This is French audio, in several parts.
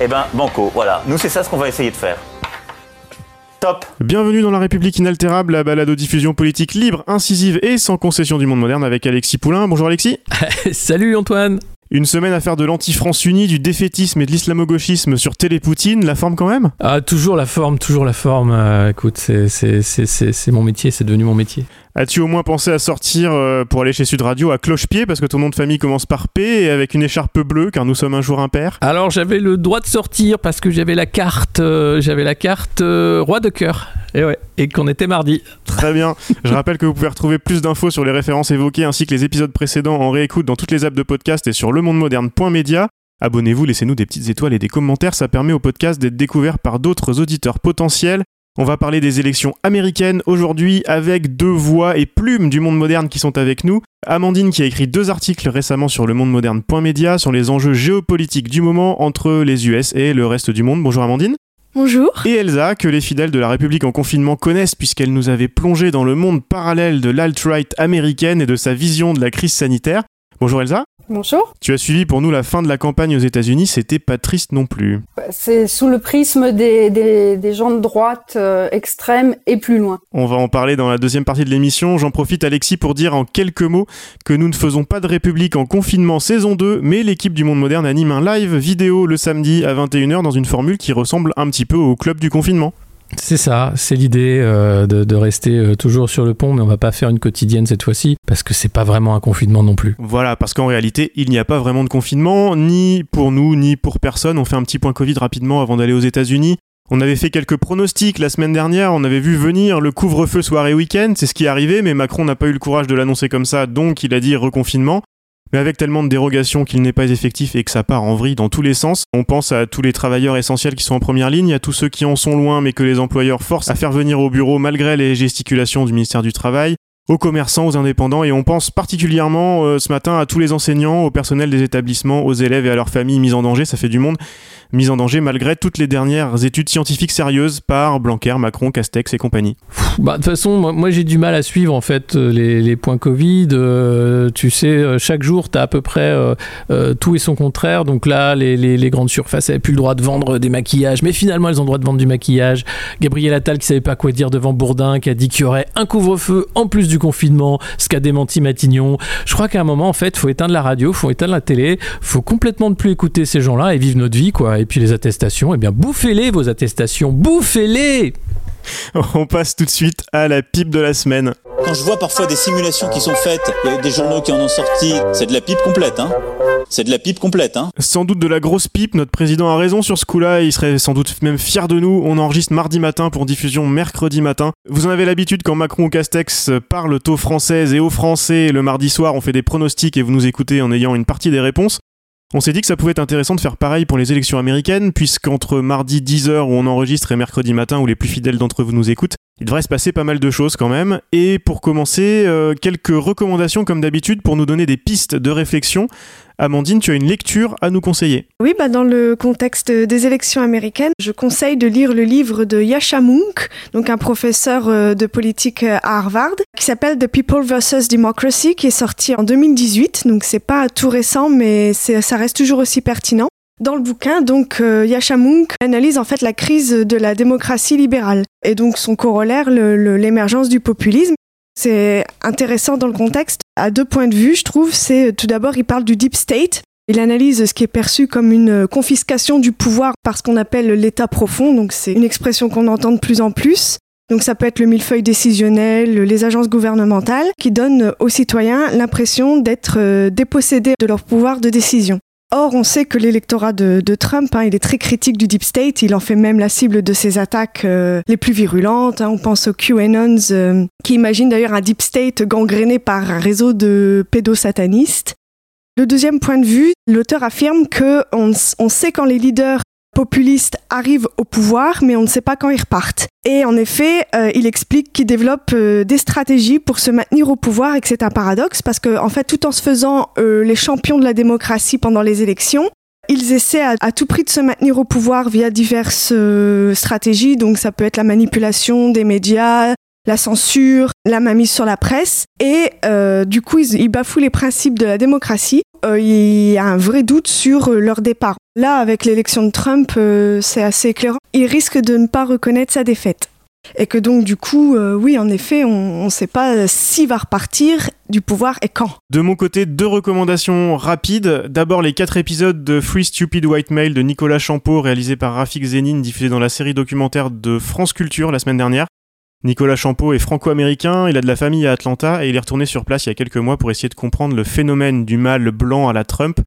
Eh ben, banco, voilà. Nous, c'est ça ce qu'on va essayer de faire. Top Bienvenue dans La République inaltérable, la balade aux diffusions politiques libre, incisive et sans concession du monde moderne avec Alexis Poulain. Bonjour Alexis. Salut Antoine Une semaine à faire de l'anti-France unie, du défaitisme et de l'islamo-gauchisme sur Télépoutine, la forme quand même? Ah, toujours la forme, toujours la forme. Euh, écoute, c'est- c'est c'est- c'est- c'est mon métier, c'est devenu mon métier. As-tu au moins pensé à sortir euh, pour aller chez Sud Radio à cloche-pied parce que ton nom de famille commence par P et avec une écharpe bleue car nous sommes un jour impairs Alors j'avais le droit de sortir parce que j'avais la carte, euh, j'avais la carte euh, roi de cœur. Et ouais, et qu'on était mardi. Très bien. Je rappelle que vous pouvez retrouver plus d'infos sur les références évoquées ainsi que les épisodes précédents en réécoute dans toutes les apps de podcast et sur lemondemoderne.media. Abonnez-vous, laissez-nous des petites étoiles et des commentaires, ça permet au podcast d'être découvert par d'autres auditeurs potentiels. On va parler des élections américaines aujourd'hui avec deux voix et plumes du monde moderne qui sont avec nous. Amandine qui a écrit deux articles récemment sur le monde moderne.media sur les enjeux géopolitiques du moment entre les US et le reste du monde. Bonjour Amandine. Bonjour. Et Elsa, que les fidèles de la République en confinement connaissent puisqu'elle nous avait plongé dans le monde parallèle de l'alt-right américaine et de sa vision de la crise sanitaire. Bonjour Elsa. Bonjour. Tu as suivi pour nous la fin de la campagne aux États-Unis, c'était pas triste non plus. C'est sous le prisme des, des, des gens de droite euh, extrême et plus loin. On va en parler dans la deuxième partie de l'émission. J'en profite Alexis pour dire en quelques mots que nous ne faisons pas de République en confinement saison 2, mais l'équipe du Monde Moderne anime un live vidéo le samedi à 21h dans une formule qui ressemble un petit peu au club du confinement. C'est ça, c'est l'idée euh, de, de rester euh, toujours sur le pont, mais on va pas faire une quotidienne cette fois-ci parce que c'est pas vraiment un confinement non plus. Voilà, parce qu'en réalité, il n'y a pas vraiment de confinement, ni pour nous, ni pour personne. On fait un petit point Covid rapidement avant d'aller aux États-Unis. On avait fait quelques pronostics la semaine dernière, on avait vu venir le couvre-feu soirée week-end, c'est ce qui est arrivé, mais Macron n'a pas eu le courage de l'annoncer comme ça, donc il a dit reconfinement. Mais avec tellement de dérogations qu'il n'est pas effectif et que ça part en vrille dans tous les sens, on pense à tous les travailleurs essentiels qui sont en première ligne, à tous ceux qui en sont loin mais que les employeurs forcent à faire venir au bureau malgré les gesticulations du ministère du Travail, aux commerçants, aux indépendants, et on pense particulièrement euh, ce matin à tous les enseignants, au personnel des établissements, aux élèves et à leurs familles mises en danger, ça fait du monde, mises en danger malgré toutes les dernières études scientifiques sérieuses par Blanquer, Macron, Castex et compagnie. Bah, de toute façon, moi, j'ai du mal à suivre en fait euh, les, points Covid. Euh, tu sais, chaque jour, tu as à peu près tout et son contraire. Donc là, les, les- les grandes surfaces n'avaient plus le droit de vendre des maquillages, mais finalement, elles ont le droit de vendre du maquillage. Gabriel Attal qui savait pas quoi dire devant Bourdin, qui a dit qu'il y aurait un couvre-feu en plus du confinement, ce qu'a démenti Matignon. Je crois qu'à un moment, en fait, faut éteindre la radio, faut éteindre la télé, faut complètement ne plus écouter ces gens-là et vivre notre vie, quoi. Et puis les attestations, eh bien, bouffez-les vos attestations, bouffez-les On passe tout de suite à la pipe de la semaine. Quand je vois parfois des simulations qui sont faites, des journaux qui en ont sorti, c'est de la pipe complète, hein. C'est de la pipe complète, hein. Sans doute de la grosse pipe, notre président a raison sur ce coup-là, il serait sans doute même fier de nous. On enregistre mardi matin pour diffusion mercredi matin. Vous en avez l'habitude quand Macron ou Castex parlent aux françaises et aux français le mardi soir, on fait des pronostics et vous nous écoutez en ayant une partie des réponses. On s'est dit que ça pouvait être intéressant de faire pareil pour les élections américaines, puisqu'entre mardi 10h où on enregistre et mercredi matin où les plus fidèles d'entre vous nous écoutent, il devrait se passer pas mal de choses quand même. Et pour commencer, euh, quelques recommandations comme d'habitude pour nous donner des pistes de réflexion. Amandine, tu as une lecture à nous conseiller. Oui, bah dans le contexte des élections américaines, je conseille de lire le livre de Yasha Mounk, donc un professeur euh, de politique à Harvard, qui s'appelle The People vs. Democracy, qui est sorti en 2018. Donc c'est pas tout récent, mais ça reste toujours aussi pertinent. Dans le bouquin, donc, euh, Yasha Mounk analyse en fait la crise de la démocratie libérale et donc son corollaire, l'émergence du populisme. C'est intéressant dans le contexte à deux points de vue, je trouve. C'est tout d'abord, il parle du deep state, il analyse ce qui est perçu comme une confiscation du pouvoir par ce qu'on appelle l'État profond, donc c'est une expression qu'on entend de plus en plus. Donc ça peut être le millefeuille décisionnel, les agences gouvernementales, qui donnent aux citoyens l'impression d'être euh, dépossédés de leur pouvoir de décision. Or, on sait que l'électorat de, Trump, hein, il est très critique du deep state, il en fait même la cible de ses attaques euh, les plus virulentes. hein. On pense aux QAnons, euh, qui imaginent d'ailleurs un deep state gangréné par un réseau de pédosatanistes. Le deuxième point de vue, l'auteur affirme que on, on sait quand les leaders populistes arrivent au pouvoir, mais on ne sait pas quand ils repartent. Et en effet, euh, il explique qu'il développe euh, des stratégies pour se maintenir au pouvoir et que c'est un paradoxe parce que, en fait, tout en se faisant euh, les champions de la démocratie pendant les élections, ils essaient à, à, tout prix de se maintenir au pouvoir via diverses stratégies. Donc, ça peut être la manipulation des médias, la censure, la mainmise sur la presse. Et du coup, ils, ils, bafouent les principes de la démocratie. il y a un vrai doute sur leur départ. Là, avec l'élection de Trump, euh, c'est assez éclairant. Il risque de ne pas reconnaître sa défaite. Et que donc, du coup, euh, oui, en effet, on ne sait pas s'il va repartir du pouvoir et quand. De mon côté, deux recommandations rapides. D'abord, les quatre épisodes de Free Stupid White Mail de Nicolas Champeau, réalisé par Rafik Zénine, diffusé dans la série documentaire de France Culture la semaine dernière. Nicolas Champeau est franco-américain, il a de la famille à Atlanta et il est retourné sur place il y a quelques mois pour essayer de comprendre le phénomène du mal blanc à la Trump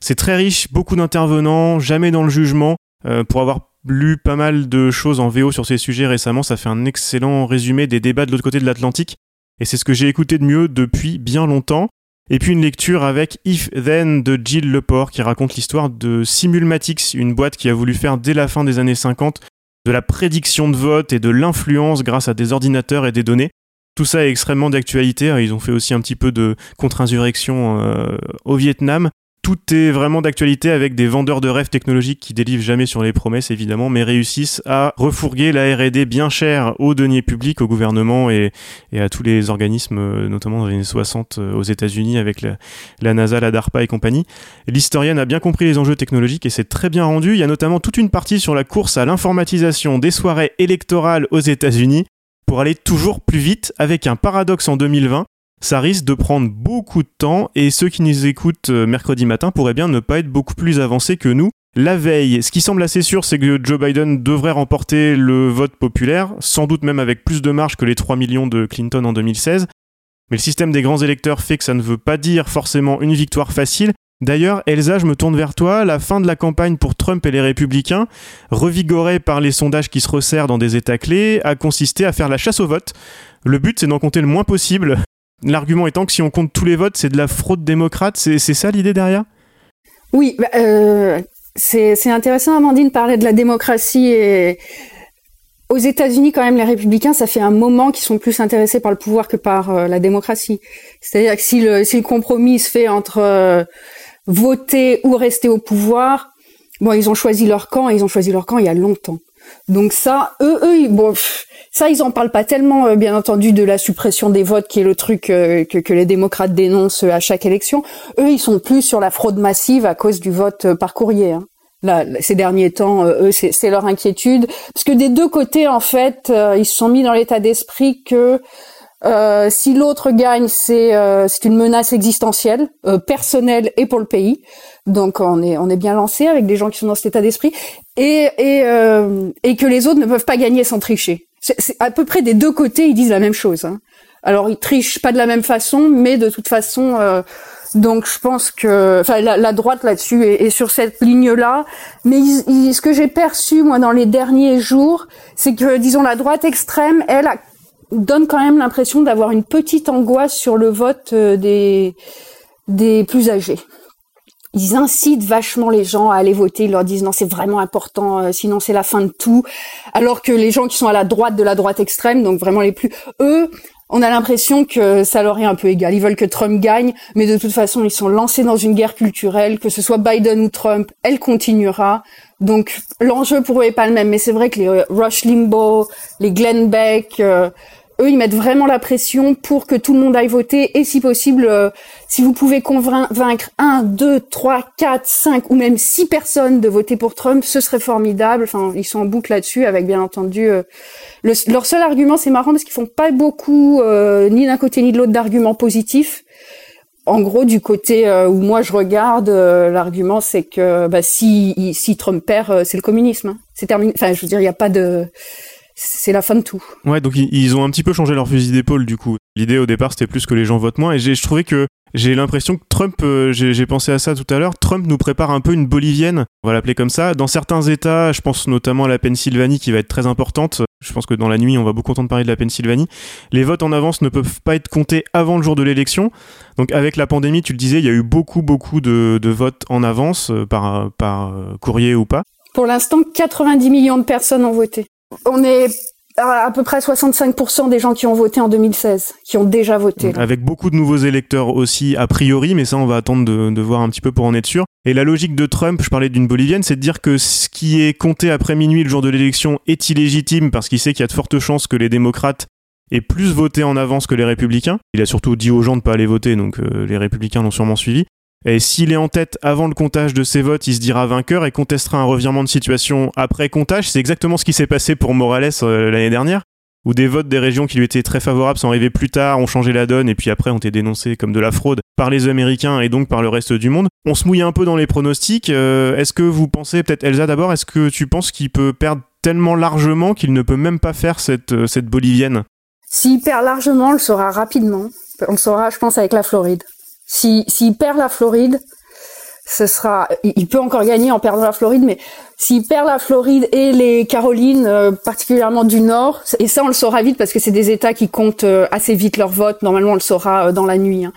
c'est très riche, beaucoup d'intervenants, jamais dans le jugement. Euh, pour avoir lu pas mal de choses en VO sur ces sujets récemment, ça fait un excellent résumé des débats de l'autre côté de l'Atlantique. Et c'est ce que j'ai écouté de mieux depuis bien longtemps. Et puis une lecture avec If Then de Jill Leport qui raconte l'histoire de Simulmatics, une boîte qui a voulu faire dès la fin des années 50 de la prédiction de vote et de l'influence grâce à des ordinateurs et des données. Tout ça est extrêmement d'actualité. Ils ont fait aussi un petit peu de contre-insurrection euh, au Vietnam tout est vraiment d'actualité avec des vendeurs de rêves technologiques qui délivrent jamais sur les promesses évidemment, mais réussissent à refourguer la R&D bien chère aux deniers publics, au gouvernement et, à tous les organismes, euh, notamment dans les années 60 euh, aux États-Unis avec la, NASA, la DARPA et compagnie. L'historienne a bien compris les enjeux technologiques et c'est très bien rendu. Il y a notamment toute une partie sur la course à l'informatisation des soirées électorales aux États-Unis pour aller toujours plus vite avec un paradoxe en 2020 ça risque de prendre beaucoup de temps et ceux qui nous écoutent euh, mercredi matin pourraient bien ne pas être beaucoup plus avancés que nous. La veille, ce qui semble assez sûr, c'est que Joe Biden devrait remporter le vote populaire, sans doute même avec plus de marge que les 3 millions de Clinton en 2016. Mais le système des grands électeurs fait que ça ne veut pas dire forcément une victoire facile. D'ailleurs, Elsa, je me tourne vers toi. La fin de la campagne pour Trump et les républicains, revigorée par les sondages qui se resserrent dans des États clés, a consisté à faire la chasse au vote. Le but, c'est d'en compter le moins possible L'argument étant que si on compte tous les votes, c'est de la fraude démocrate. C'est ça l'idée derrière? Oui, bah, euh, c'est intéressant, Amandine, parler de la démocratie. Aux États-Unis, quand même, les républicains, ça fait un moment qu'ils sont plus intéressés par le pouvoir que par euh, la démocratie. C'est-à-dire que si le, si le compromis se fait entre euh, voter ou rester au pouvoir, bon, ils ont choisi leur camp, et ils ont choisi leur camp il y a longtemps. Donc ça, eux, eux, bon, ça, ils en parlent pas tellement, euh, bien entendu, de la suppression des votes, qui est le truc euh, que, que, les démocrates dénoncent à chaque élection. Eux, ils sont plus sur la fraude massive à cause du vote euh, par courrier. Hein. Là, ces derniers temps, eux, c'est leur inquiétude, parce que des deux côtés, en fait, ils se sont mis dans l'état d'esprit que euh, si l'autre gagne, c'est euh, c'est une menace existentielle, euh, personnelle et pour le pays. Donc on est on est bien lancé avec des gens qui sont dans cet état d'esprit et et et que les autres ne peuvent pas gagner sans tricher. C'est à peu près des deux côtés, ils disent la même chose. Hein. Alors ils trichent pas de la même façon, mais de toute façon. donc je pense que, enfin, la, droite là-dessus est, sur cette ligne-là. Mais ce que j'ai perçu moi dans les derniers jours, c'est que, disons, la droite extrême, elle donne quand même l'impression d'avoir une petite angoisse sur le vote euh, des, des plus âgés. Ils incitent vachement les gens à aller voter. Ils leur disent non, c'est vraiment important, euh, sinon c'est la fin de tout. Alors que les gens qui sont à la droite de la droite extrême, donc vraiment les plus, eux, on a l'impression que ça leur est un peu égal. Ils veulent que Trump gagne, mais de toute façon, ils sont lancés dans une guerre culturelle, que ce soit Biden ou Trump, elle continuera. Donc l'enjeu pour eux est pas le même. Mais c'est vrai que les euh, Rush Limbaugh, les Glenn Beck, eux, ils mettent vraiment la pression pour que tout le monde aille voter et si possible, euh, si vous pouvez convaincre un, deux, trois, quatre, cinq ou même six personnes de voter pour Trump, ce serait formidable. Enfin, ils sont en boucle là-dessus avec bien entendu euh, leur seul argument, c'est marrant parce qu'ils font pas beaucoup euh, ni d'un côté ni de l'autre d'arguments positifs. En gros, du côté où moi je regarde, l'argument c'est que bah, si, si Trump perd, c'est le communisme. Hein. C'est terminé. Enfin, je veux dire, il n'y a pas de c'est la fin de tout. Ouais, donc ils ont un petit peu changé leur fusil d'épaule du coup. L'idée au départ c'était plus que les gens votent moins et je trouvais que j'ai l'impression que Trump, euh, j'ai pensé à ça tout à l'heure, Trump nous prépare un peu une bolivienne, on va l'appeler comme ça. Dans certains États, je pense notamment à la Pennsylvanie qui va être très importante, je pense que dans la nuit on va beaucoup entendre parler de la Pennsylvanie, les votes en avance ne peuvent pas être comptés avant le jour de l'élection. Donc avec la pandémie, tu le disais, il y a eu beaucoup beaucoup de, votes en avance, euh, par, par euh, courrier ou pas. Pour l'instant, 90 millions de personnes ont voté. On est à peu près 65% des gens qui ont voté en 2016, qui ont déjà voté. Avec beaucoup de nouveaux électeurs aussi, a priori, mais ça on va attendre de, voir un petit peu pour en être sûr. Et la logique de Trump, je parlais d'une bolivienne, c'est de dire que ce qui est compté après minuit le jour de l'élection est illégitime parce qu'il sait qu'il y a de fortes chances que les démocrates aient plus voté en avance que les républicains. Il a surtout dit aux gens de ne pas aller voter, donc euh, les républicains l'ont sûrement suivi. Et s'il est en tête avant le comptage de ses votes, il se dira vainqueur et contestera un revirement de situation après comptage. C'est exactement ce qui s'est passé pour Morales euh, l'année dernière, où des votes des régions qui lui étaient très favorables sont arrivés plus tard, ont changé la donne et puis après ont été dénoncés comme de la fraude par les Américains et donc par le reste du monde. On se mouille un peu dans les pronostics. Euh, est-ce que vous pensez, peut-être Elsa d'abord, est-ce que tu penses qu'il peut perdre tellement largement qu'il ne peut même pas faire cette, euh, cette bolivienne? S'il perd largement, on le saura rapidement. On le saura, je pense, avec la Floride. S'il si, perd la Floride, ce sera, il peut encore gagner en perdant la Floride, mais s'il perd la Floride et les Carolines, euh, particulièrement du Nord, et ça on le saura vite parce que c'est des États qui comptent euh, assez vite leur vote. Normalement, on le saura euh, dans la nuit. Hein.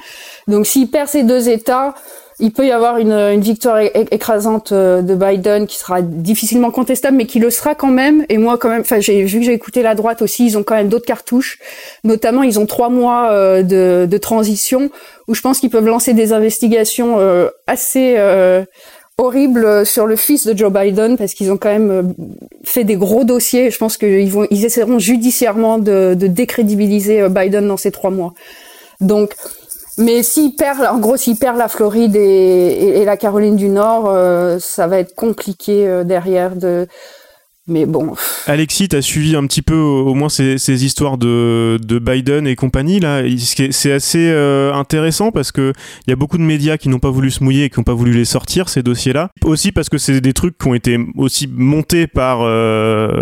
Donc, s'il perd ces deux États, il peut y avoir une, une victoire écrasante euh, de Biden qui sera difficilement contestable, mais qui le sera quand même. Et moi, quand même, enfin, j'ai vu que j'ai écouté la droite aussi. Ils ont quand même d'autres cartouches. Notamment, ils ont trois mois euh, de, transition où je pense qu'ils peuvent lancer des investigations euh, assez horribles sur le fils de Joe Biden parce qu'ils ont quand même fait des gros dossiers. Je pense qu'ils vont, ils essaieront judiciairement de, de décrédibiliser Biden dans ces trois mois. Donc, mais s'il perd, en gros, s'il perd la Floride et, la Caroline du Nord, euh, ça va être compliqué euh, derrière de. Mais bon. Alexis, tu as suivi un petit peu au moins ces, histoires de, de, Biden et compagnie là. C'est assez euh, intéressant parce que il y a beaucoup de médias qui n'ont pas voulu se mouiller et qui n'ont pas voulu les sortir ces dossiers-là. Aussi parce que c'est des trucs qui ont été aussi montés par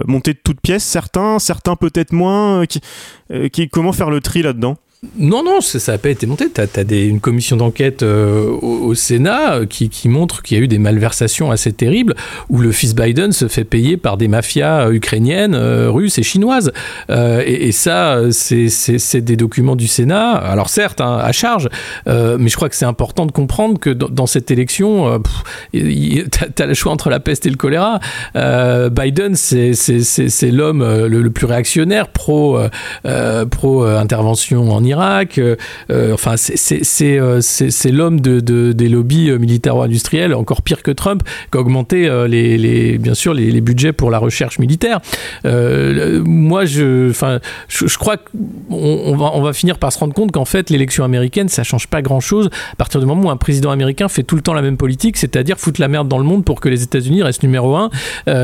montés de toutes pièces. Certains, certains peut-être moins. Qui, comment faire le tri là-dedans? Non, non, ça n'a pas été monté. Tu as, une commission d'enquête euh, au, Sénat euh, qui, montre qu'il y a eu des malversations assez terribles où le fils Biden se fait payer par des mafias euh, ukrainiennes, russes et chinoises. Et, ça, c'est des documents du Sénat. Alors certes, hein, à charge, mais je crois que c'est important de comprendre que dans, cette élection, tu as, le choix entre la peste et le choléra. Biden, c'est l'homme le, plus réactionnaire, pro, pro en Irak. Euh, euh enfin, c'est euh, l'homme de, de, des lobbies militaro-industriels, encore pire que Trump, qui a augmenté les, bien sûr les, budgets pour la recherche militaire. moi, je, enfin, je, crois qu'on on va, finir par se rendre compte qu'en fait, l'élection américaine, ça change pas grand-chose à partir du moment où un président américain fait tout le temps la même politique, c'est-à-dire foutre la merde dans le monde pour que les États-Unis restent numéro un,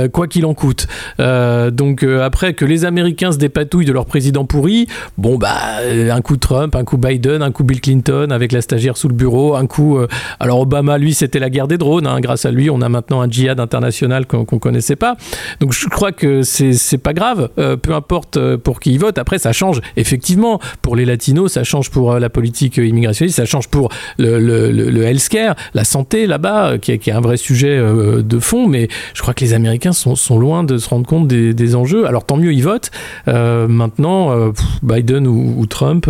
quoi qu'il en coûte. Donc après que les Américains se dépatouillent de leur président pourri, bon bah un coup Trump, un coup Biden, un coup Bill Clinton avec la stagiaire sous le bureau, un coup. Euh, alors Obama, lui, c'était la guerre des drones. Hein, grâce à lui, on a maintenant un djihad international qu'on qu connaissait pas. Donc je crois que c'est pas grave, euh, peu importe euh, pour qui il vote. Après, ça change effectivement pour les latinos, ça change pour la politique immigrationniste, ça change pour le, le, le, healthcare, la santé là-bas, qui, est un vrai sujet de fond. Mais je crois que les Américains sont, sont loin de se rendre compte des, enjeux. Alors tant mieux, ils votent. maintenant, Biden ou Trump,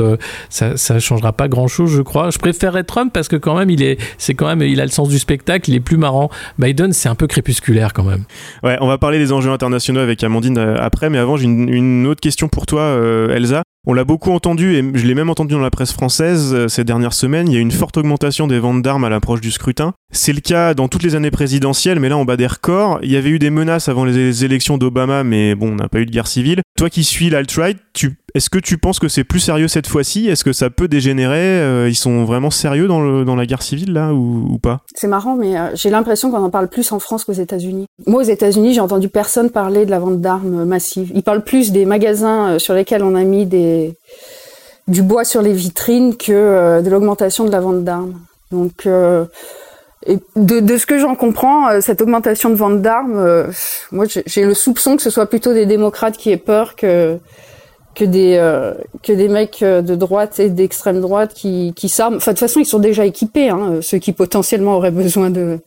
ça, ça changera pas grand chose, je crois. Je préférerais Trump parce que quand même, il est, c'est quand même, il a le sens du spectacle, il est plus marrant. Biden, c'est un peu crépusculaire quand même. Ouais, on va parler des enjeux internationaux avec Amandine euh, après, mais avant, j'ai une, une, autre question pour toi, euh, Elsa. On l'a beaucoup entendu, et je l'ai même entendu dans la presse française euh, ces dernières semaines, il y a une forte augmentation des ventes d'armes à l'approche du scrutin. C'est le cas dans toutes les années présidentielles, mais là on bat des records. Il y avait eu des menaces avant les élections d'Obama, mais bon, on n'a pas eu de guerre civile. Toi qui suis l'alt-right, tu, est-ce que tu penses que c'est plus sérieux cette fois-ci? Est-ce que ça peut dégénérer? Euh, Ils sont vraiment sérieux dans, le, dans la guerre civile là ou, ou pas? C'est marrant, mais euh, j'ai l'impression qu'on en parle plus en France qu'aux États-Unis. Moi, aux États-Unis, j'ai entendu personne parler de la vente d'armes massive. Ils parlent plus des magasins sur lesquels on a mis des du bois sur les vitrines que euh, de l'augmentation de la vente d'armes. Donc, euh, de, ce que j'en comprends, euh, cette augmentation de vente d'armes, moi j'ai le soupçon que ce soit plutôt des démocrates qui aient peur que que des que des mecs de droite et d'extrême droite qui qui s'arment. Enfin de toute façon ils sont déjà équipés, hein, ceux qui potentiellement auraient besoin de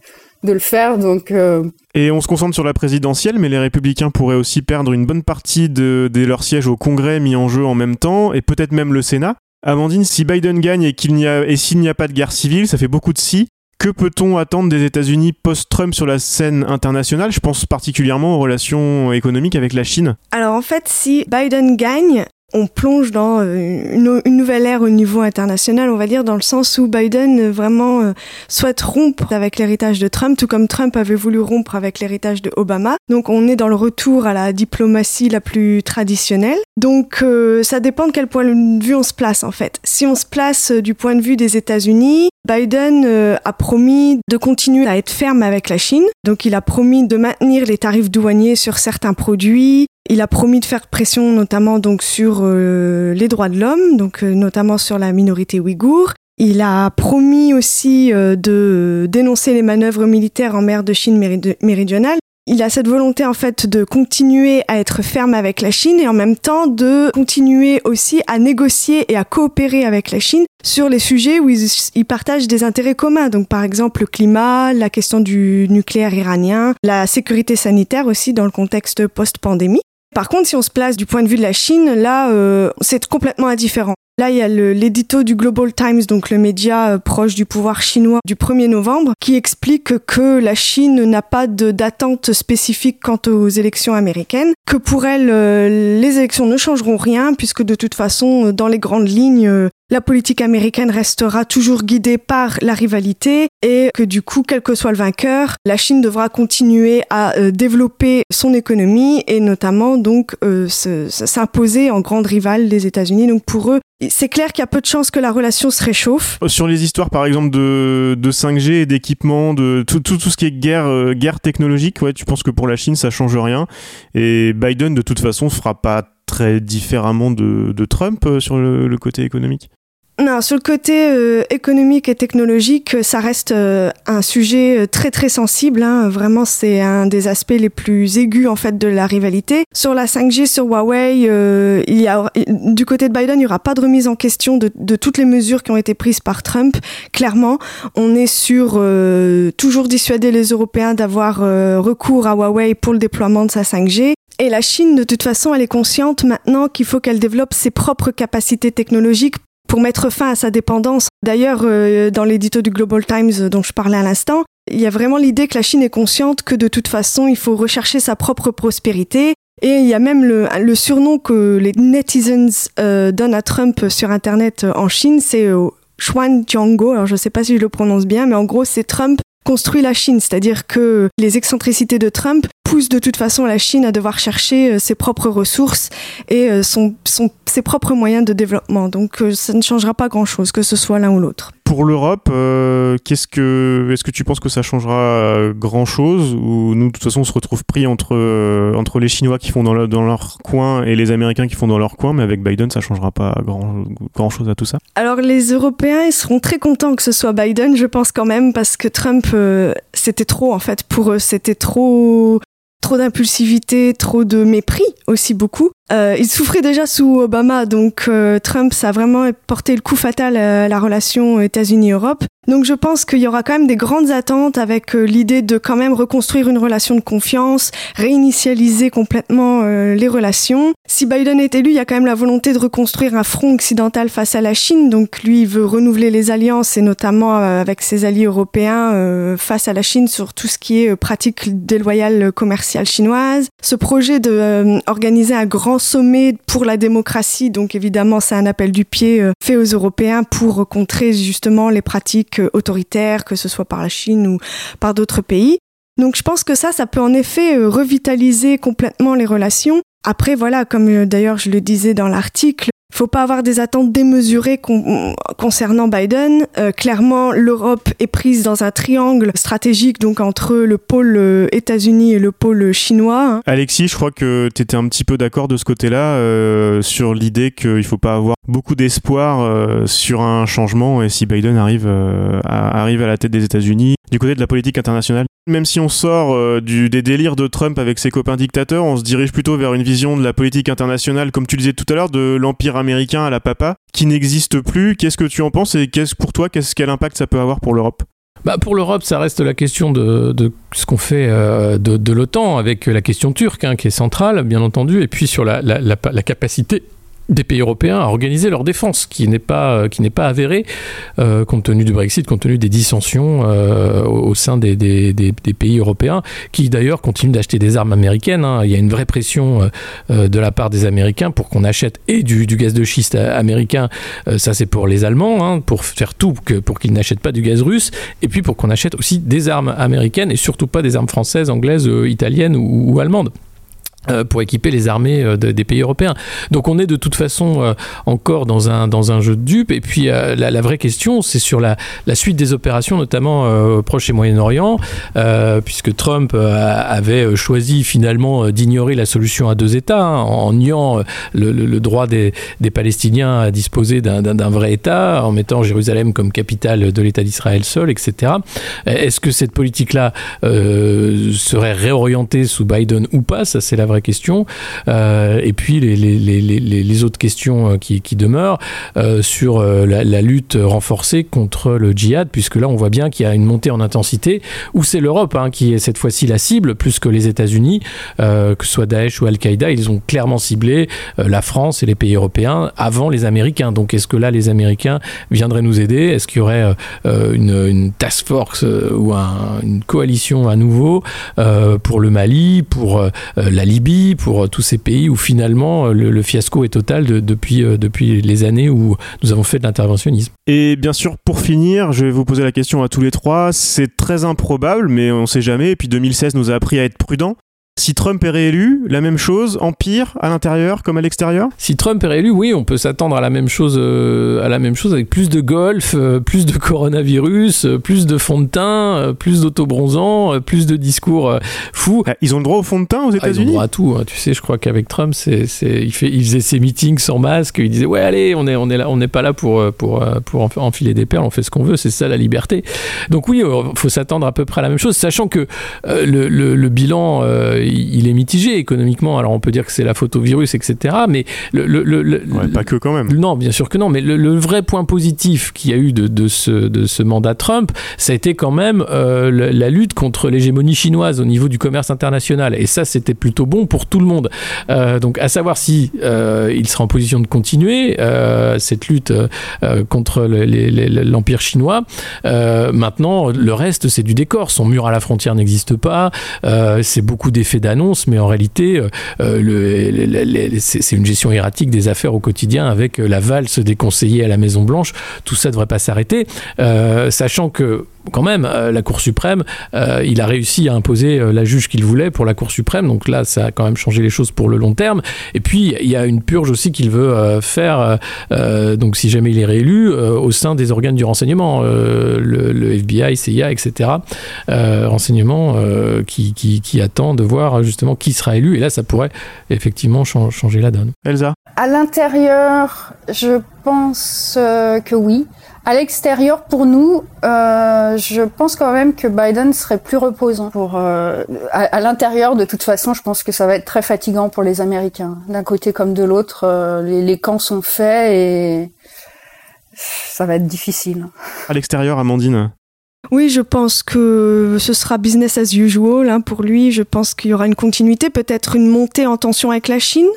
de le faire. Donc, euh... Et on se concentre sur la présidentielle, mais les républicains pourraient aussi perdre une bonne partie de, de leur siège au Congrès mis en jeu en même temps, et peut-être même le Sénat. Amandine, si Biden gagne et qu'il n'y a et s'il n'y a pas de guerre civile, ça fait beaucoup de si. Que peut-on attendre des États-Unis post-Trump sur la scène internationale? Je pense particulièrement aux relations économiques avec la Chine. Alors en fait, si Biden gagne, on plonge dans euh, une, nouvelle ère au niveau international, on va dire, dans le sens où Biden euh, vraiment euh, souhaite rompre avec l'héritage de Trump, tout comme Trump avait voulu rompre avec l'héritage de Obama. Donc on est dans le retour à la diplomatie la plus traditionnelle. Donc ça dépend de quel point de vue on se place en fait. Si on se place du point de vue des États-Unis, Biden a promis de continuer à être ferme avec la Chine. Donc il a promis de maintenir les tarifs douaniers sur certains produits, il a promis de faire pression notamment donc sur euh, les droits de l'homme, donc euh, notamment sur la minorité ouïghour. Il a promis aussi euh, de dénoncer les manœuvres militaires en mer de Chine méridionale. Il a cette volonté en fait de continuer à être ferme avec la Chine et en même temps de continuer aussi à négocier et à coopérer avec la Chine sur les sujets où ils, partagent des intérêts communs. Donc par exemple le climat, la question du nucléaire iranien, la sécurité sanitaire aussi dans le contexte post-pandémie. Par contre, si on se place du point de vue de la Chine, là, euh, c'est complètement indifférent. Là, il y a l'édito du Global Times, donc le média euh, proche du pouvoir chinois du 1er novembre, qui explique que la Chine n'a pas d'attente spécifique quant aux élections américaines, que pour elle, euh, les élections ne changeront rien, puisque de toute façon, dans les grandes lignes, la politique américaine restera toujours guidée par la rivalité et que du coup, quel que soit le vainqueur, la Chine devra continuer à euh, développer son économie et notamment donc euh, s'imposer en grande rivale des États-Unis. Donc pour eux, c'est clair qu'il y a peu de chances que la relation se réchauffe. Sur les histoires, par exemple, de, 5G et d'équipement, de tout, ce qui est guerre, euh, technologique, ouais, tu penses que pour la Chine, ça change rien. Et Biden, de toute façon, fera pas très différemment de, Trump sur le côté économique? Non, sur le côté euh, économique et technologique, euh, ça reste euh, un sujet très très sensible. Hein. Vraiment, c'est un des aspects les plus aigus en fait de la rivalité. Sur la 5G, sur Huawei, du côté de Biden, il n'y aura pas de remise en question de, de, toutes les mesures qui ont été prises par Trump. Clairement, on est sur toujours dissuader les Européens d'avoir recours à Huawei pour le déploiement de sa 5G. Et la Chine, de toute façon, elle est consciente maintenant qu'il faut qu'elle développe ses propres capacités technologiques pour mettre fin à sa dépendance. D'ailleurs, euh, dans l'édito du Global Times dont je parlais à l'instant, il y a vraiment l'idée que la Chine est consciente que de toute façon, il faut rechercher sa propre prospérité. Et il y a même le, le surnom que les netizens euh, donnent à Trump sur Internet euh, en Chine, c'est euh, Xuan Jianggo. Alors je ne sais pas si je le prononce bien, mais en gros, c'est Trump construit la Chine, c'est-à-dire que les excentricités de Trump poussent de toute façon la Chine à devoir chercher euh, ses propres ressources et euh, son, ses propres moyens de développement. Donc euh, ça ne changera pas grand-chose, que ce soit l'un ou l'autre. Pour l'Europe, qu'est-ce que, est-ce que tu penses que ça changera grand-chose ou nous de toute façon on se retrouve pris entre, entre les Chinois qui font dans, dans leur coin et les Américains qui font dans leur coin, mais avec Biden ça changera pas grand, grand-chose à tout ça? Alors les Européens ils seront très contents que ce soit Biden, je pense quand même, parce que Trump c'était trop en fait pour eux, c'était trop trop d'impulsivité, trop de mépris aussi beaucoup. Euh, il souffrait déjà sous Obama, donc euh, Trump, ça a vraiment porté le coup fatal à la relation États-Unis-Europe. Donc je pense qu'il y aura quand même des grandes attentes avec euh, l'idée de quand même reconstruire une relation de confiance, réinitialiser complètement les relations. Si Biden est élu, il y a quand même la volonté de reconstruire un front occidental face à la Chine. Donc lui, il veut renouveler les alliances et notamment avec ses alliés européens face à la Chine sur tout ce qui est pratique déloyale commerciale chinoise. Ce projet de organiser un grand sommet pour la démocratie. Donc évidemment, c'est un appel du pied euh, fait aux Européens pour contrer justement les pratiques euh, autoritaires, que ce soit par la Chine ou par d'autres pays. Donc je pense que ça, ça peut en effet euh, revitaliser complètement les relations. Après, voilà, comme d'ailleurs je le disais dans l'article, faut pas avoir des attentes démesurées concernant Biden. Euh, clairement, l'Europe est prise dans un triangle stratégique donc entre le pôle euh, États-Unis et le pôle chinois. Hein. Alexis, je crois que tu étais un petit peu d'accord de ce côté-là euh, sur l'idée qu'il faut pas avoir beaucoup d'espoir sur un changement et si Biden arrive, arrive à la tête des États-Unis du côté de la politique internationale. Même si on sort du, des délires de Trump avec ses copains dictateurs, on se dirige plutôt vers une vision de la politique internationale, comme tu le disais tout à l'heure, de l'empire américain à la papa qui n'existe plus. Qu'est-ce que tu en penses et qu'est-ce pour toi, qu'est-ce quel impact ça peut avoir pour l'Europe? Bah pour l'Europe, ça reste la question de, ce qu'on fait euh, de, l'OTAN avec la question turque, hein, qui est centrale, bien entendu, et puis sur la capacité des pays européens à organiser leur défense, qui n'est pas, pas avérée euh, compte tenu du Brexit, compte tenu des dissensions euh, au sein des, pays européens, qui d'ailleurs continuent d'acheter des armes américaines. Hein. Il y a une vraie pression euh, de la part des Américains pour qu'on achète et du, gaz de schiste américain, ça c'est pour les Allemands, hein, pour faire tout pour qu'ils n'achètent pas du gaz russe, et puis pour qu'on achète aussi des armes américaines et surtout pas des armes françaises, anglaises, italiennes ou allemandes. Euh, pour équiper les armées euh, de, des pays européens. Donc on est de toute façon euh, encore dans un, dans un jeu de dupes. Et puis la, vraie question, c'est sur la, la, suite des opérations, notamment au Proche et Moyen-Orient, puisque Trump avait choisi finalement d'ignorer la solution à deux États, hein, en niant le, droit des, des, Palestiniens à disposer d'un vrai État, en mettant Jérusalem comme capitale de l'État d'Israël seul, etc. Est-ce que cette politique-là serait réorientée sous Biden ou pas? Ça, c'est la vraie question. Euh, et puis les, les, les, les, autres questions euh, qui, qui demeurent euh, sur la, la, lutte renforcée contre le djihad, puisque là on voit bien qu'il y a une montée en intensité, où c'est l'Europe hein, qui est cette fois-ci la cible, plus que les États-Unis, que ce soit Daesh ou Al-Qaïda, ils ont clairement ciblé la France et les pays européens avant les Américains. Donc est-ce que là les Américains viendraient nous aider? Est-ce qu'il y aurait une, une, task force ou un, une coalition à nouveau pour le Mali, pour la Libye? Pour euh, tous ces pays où finalement euh, le, fiasco est total euh, depuis les années où nous avons fait de l'interventionnisme. Et bien sûr, pour finir, je vais vous poser la question à tous les trois. C'est très improbable, mais on ne sait jamais. Et puis 2016 nous a appris à être prudents. Si Trump est réélu, la même chose, empire à l'intérieur comme à l'extérieur? Si Trump est réélu, oui, on peut s'attendre à la même chose, euh, à la même chose avec plus de golf, euh, plus de coronavirus, euh, plus de fond de teint, plus d'autobronzants, euh, plus de discours fous. Ah, ils ont le droit au fond de teint aux États-Unis ah, Ils ont le droit à tout. Hein. Tu sais, je crois qu'avec Trump, c'est, il, fait, il faisait ses meetings sans masque. Il disait ouais, allez, on est, on est là, on n'est pas là pour, pour, pour enfiler des perles. On fait ce qu'on veut. C'est ça la liberté. Donc oui, il faut s'attendre à peu près à la même chose, sachant que le, le, le, bilan, il est mitigé économiquement. Alors on peut dire que c'est la faute au virus, etc. Mais le, le, le ouais, pas que quand même. Non, bien sûr que non. Mais le, vrai point positif qu'il y a eu de, de, ce, de ce mandat Trump, ça a été quand même euh, la lutte contre l'hégémonie chinoise au niveau du commerce international. Et ça, c'était plutôt bon pour tout le monde. Euh, donc à savoir si euh, il sera en position de continuer cette lutte contre l'empire chinois. Maintenant, le reste, c'est du décor. Son mur à la frontière n'existe pas. c'est beaucoup d'effets d'annonce mais en réalité, euh, c'est une gestion erratique des affaires au quotidien avec la valse des conseillers à la Maison Blanche. Tout ça devrait pas s'arrêter, euh, sachant que quand même, euh, la Cour suprême, euh, il a réussi à imposer euh, la juge qu'il voulait pour la Cour suprême. Donc là, ça a quand même changé les choses pour le long terme. Et puis, il y a une purge aussi qu'il veut euh, faire, euh, donc si jamais il est réélu, euh, au sein des organes du renseignement, le, le, FBI, CIA, etc. renseignement qui, qui, qui, attend de voir justement qui sera élu. Et là, ça pourrait effectivement changer la donne. Elsa? À l'intérieur, je pense que oui. À l'extérieur, pour nous, euh, je pense quand même que Biden serait plus reposant. Pour euh, à, à l'intérieur, de toute façon, je pense que ça va être très fatigant pour les Américains, d'un côté comme de l'autre. Euh, les, les, camps sont faits et ça va être difficile. À l'extérieur, Amandine. Oui, je pense que ce sera business as usual hein, pour lui. Je pense qu'il y aura une continuité, peut-être une montée en tension avec la Chine.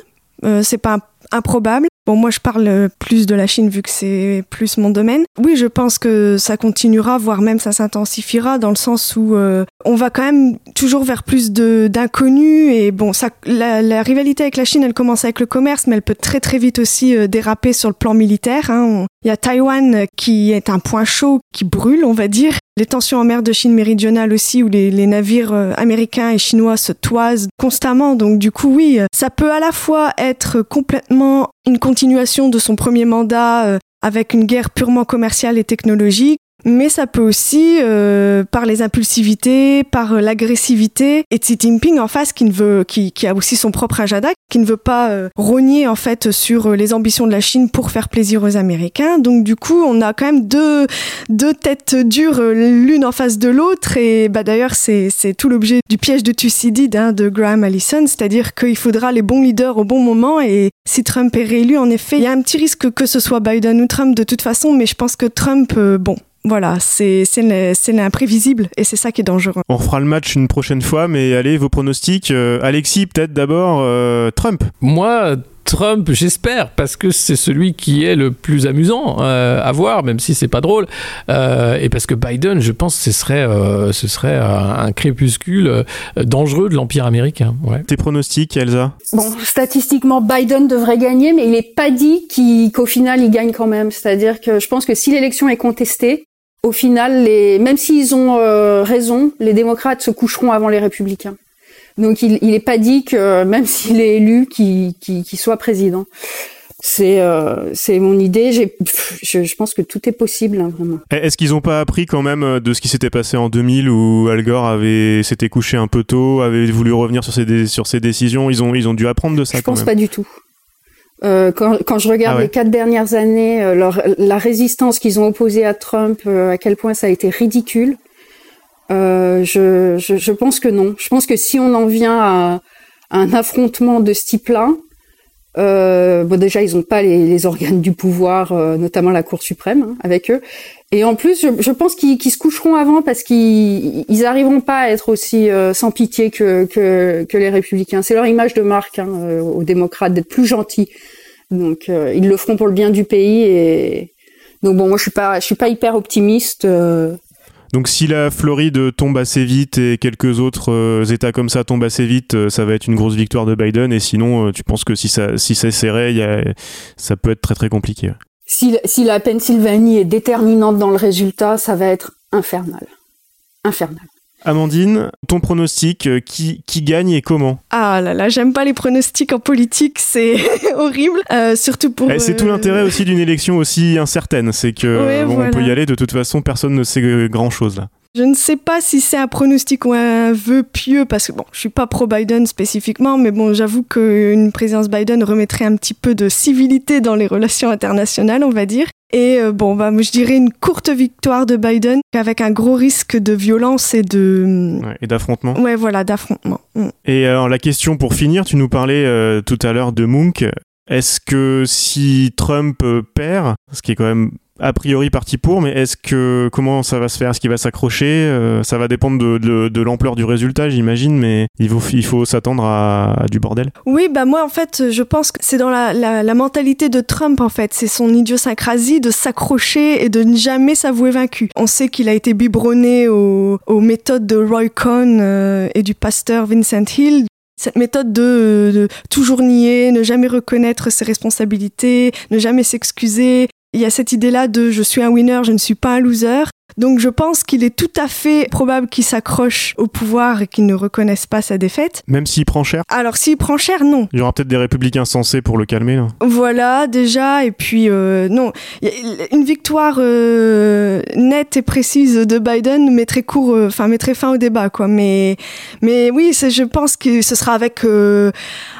Euh, c'est pas improbable. Bon, moi, je parle plus de la Chine vu que c'est plus mon domaine. Oui, je pense que ça continuera, voire même ça s'intensifiera dans le sens où euh, on va quand même toujours vers plus d'inconnus. Et bon, ça, la, rivalité avec la Chine, elle commence avec le commerce, mais elle peut très très vite aussi euh, déraper sur le plan militaire. Hein. Il y a Taïwan qui est un point chaud, qui brûle, on va dire. Les tensions en mer de Chine méridionale aussi, où les, navires euh, américains et chinois se toisent constamment. Donc du coup, oui, ça peut à la fois être complètement une continuation de son premier mandat euh, avec une guerre purement commerciale et technologique, mais ça peut aussi, euh, par les impulsivités, par euh, l'agressivité, et Xi Jinping en face qui ne veut, qui, qui a aussi son propre agenda, qui ne veut pas euh, rogner en fait sur euh, les ambitions de la Chine pour faire plaisir aux Américains. Donc du coup, on a quand même deux deux têtes dures l'une en face de l'autre, et bah d'ailleurs c'est tout l'objet du piège de Thucydide hein, de Graham Allison, c'est-à-dire qu'il faudra les bons leaders au bon moment, et si Trump est réélu, en effet, il y a un petit risque que ce soit Biden ou Trump de toute façon, mais je pense que Trump, euh, bon, voilà, c'est l'imprévisible et c'est ça qui est dangereux. On refera le match une prochaine fois, mais allez, vos pronostics. Euh, Alexis, peut-être d'abord, euh, Trump Moi, Trump, j'espère, parce que c'est celui qui est le plus amusant euh, à voir, même si c'est pas drôle. Euh, et parce que Biden, je pense, ce serait, euh, ce serait un crépuscule dangereux de l'empire américain. Ouais. Tes pronostics, Elsa? Bon, statistiquement, Biden devrait gagner, mais il n'est pas dit qu'au final, il gagne quand même. C'est-à-dire que je pense que si l'élection est contestée, au final, les, même s'ils ont raison, les démocrates se coucheront avant les républicains. Donc il n'est pas dit que même s'il est élu, qu'il soit président. C'est euh, c'est mon idée. Je, je, pense que tout est possible, hein, vraiment. Est-ce qu'ils n'ont pas appris quand même euh, de ce qui s'était passé en 2000 où Al Gore avait s'était couché un peu tôt, avait voulu revenir sur ses sur ses décisions? Ils ont ils ont dû apprendre de ça. Je quand pense pas du tout. Euh, quand, quand je regarde ah les quatre dernières années, euh, leur, la résistance qu'ils ont opposée à Trump, à quel point ça a été ridicule. Euh, je, je, je, pense que non. Je pense que si on en vient à, un affrontement de ce type-là, euh, bon déjà ils n'ont pas les, les, organes du pouvoir, euh, notamment la Cour suprême hein, avec eux. Et en plus, je, je pense qu'ils se coucheront avant parce qu'ils ils arriveront pas à être aussi euh, sans pitié que, que, que, les républicains. C'est leur image de marque hein, euh, aux démocrates d'être plus gentils. Donc ils le feront pour le bien du pays. Et donc bon, moi je suis pas, je suis pas hyper optimiste. Donc si la Floride tombe assez vite et quelques autres euh, États comme ça tombent assez vite, euh, ça va être une grosse victoire de Biden. Et sinon, euh, tu penses que si ça si c'est serré, ça peut être très très compliqué. Si la Pennsylvanie est déterminante dans le résultat, ça va être infernal. Infernal. Amandine, ton pronostic, euh, qui, qui gagne et comment? Ah là là, j'aime pas les pronostics en politique, c'est horrible, euh, surtout pour... Eh, c'est tout euh, l'intérêt aussi d'une élection aussi incertaine, c'est que on peut y aller, de toute façon, personne ne sait grand-chose là. Je ne sais pas si c'est un pronostic ou un vœu pieux, parce que bon, je suis pas pro-Biden spécifiquement, mais bon, j'avoue qu'une présidence Biden remettrait un petit peu de civilité dans les relations internationales, on va dire. Et euh, bon, bah, je dirais une courte victoire de Biden avec un gros risque de violence et de. et d'affrontement. Ouais, voilà, d'affrontement. Mm. Et alors, la question pour finir, tu nous parlais euh, tout à l'heure de Munch. Est-ce que si Trump euh, perd, ce qui est quand même a priori parti pour, mais est-ce que comment ça va se faire? Est-ce qu'il va s'accrocher? Euh, Ça va dépendre de, l'ampleur du résultat, j'imagine, mais il faut, s'attendre à, du bordel. Oui, bah moi en fait, je pense que c'est dans la, mentalité de Trump en fait, c'est son idiosyncrasie de s'accrocher et de ne jamais s'avouer vaincu. On sait qu'il a été biberonné aux, méthodes de Roy Cohn euh, et du pasteur Vincent Hill, cette méthode de, de, toujours nier, ne jamais reconnaître ses responsabilités, ne jamais s'excuser, il y a cette idée-là de je suis un winner, je ne suis pas un loser. Donc je pense qu'il est tout à fait probable qu'il s'accroche au pouvoir et qu'il ne reconnaisse pas sa défaite. Même s'il prend cher Alors s'il prend cher, non. Il y aura peut-être des républicains sensés pour le calmer. Là. Voilà, déjà. Et puis, euh, non. Une victoire euh, nette et précise de Biden mettrait, court, euh, mettrait fin au débat. Quoi. Mais, mais oui, je pense que ce sera avec,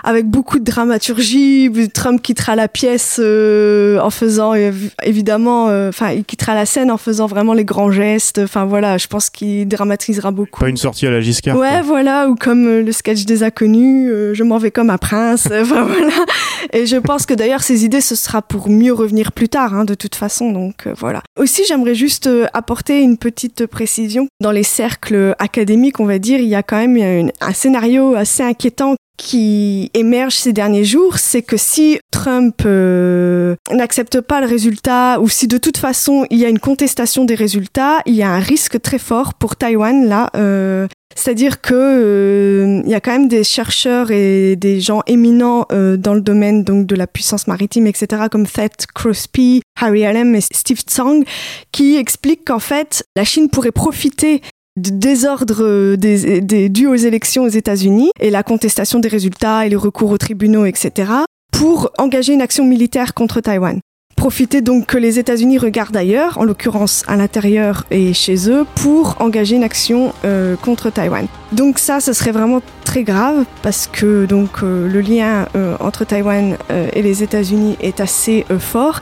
avec beaucoup de dramaturgie. Trump quittera la pièce en faisant, évidemment, enfin, il quittera la scène en faisant vraiment les grands gestes. Enfin voilà, je pense qu'il dramatisera beaucoup. Pas une sortie à la Giscard. Ouais, voilà, ou comme euh, le sketch des inconnus, euh, je m'en vais comme un prince. enfin voilà. Et je pense que d'ailleurs ces idées, ce sera pour mieux revenir plus tard, hein, de toute façon. Donc euh, voilà. Aussi, j'aimerais juste apporter une petite précision. Dans les cercles académiques, on va dire, il y a quand même un scénario assez inquiétant qui émerge ces derniers jours, c'est que si Trump euh, n'accepte pas le résultat ou si de toute façon il y a une contestation des résultats, il y a un risque très fort pour Taïwan là. Euh, c'est-à-dire que euh, il y a quand même des chercheurs et des gens éminents dans le domaine donc de la puissance maritime, etc., comme Thet Crosby, Harry Allen et Steve Tsang, qui expliquent qu'en fait la Chine pourrait profiter désordre euh, des, dû aux élections aux États-Unis et la contestation des résultats et le recours aux tribunaux, etc., pour engager une action militaire contre Taïwan. Profiter donc que les États-Unis regardent ailleurs, en l'occurrence à l'intérieur et chez eux, pour engager une action euh, contre Taïwan. Donc ça, ce serait vraiment très grave parce que donc euh, le lien entre Taïwan et les États-Unis est assez fort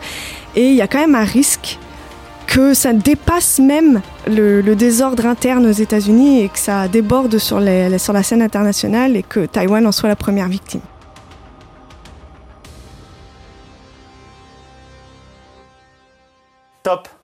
et il y a quand même un risque que ça dépasse même le, désordre interne aux États-Unis et que ça déborde sur, sur la scène internationale et que Taïwan en soit la première victime. Top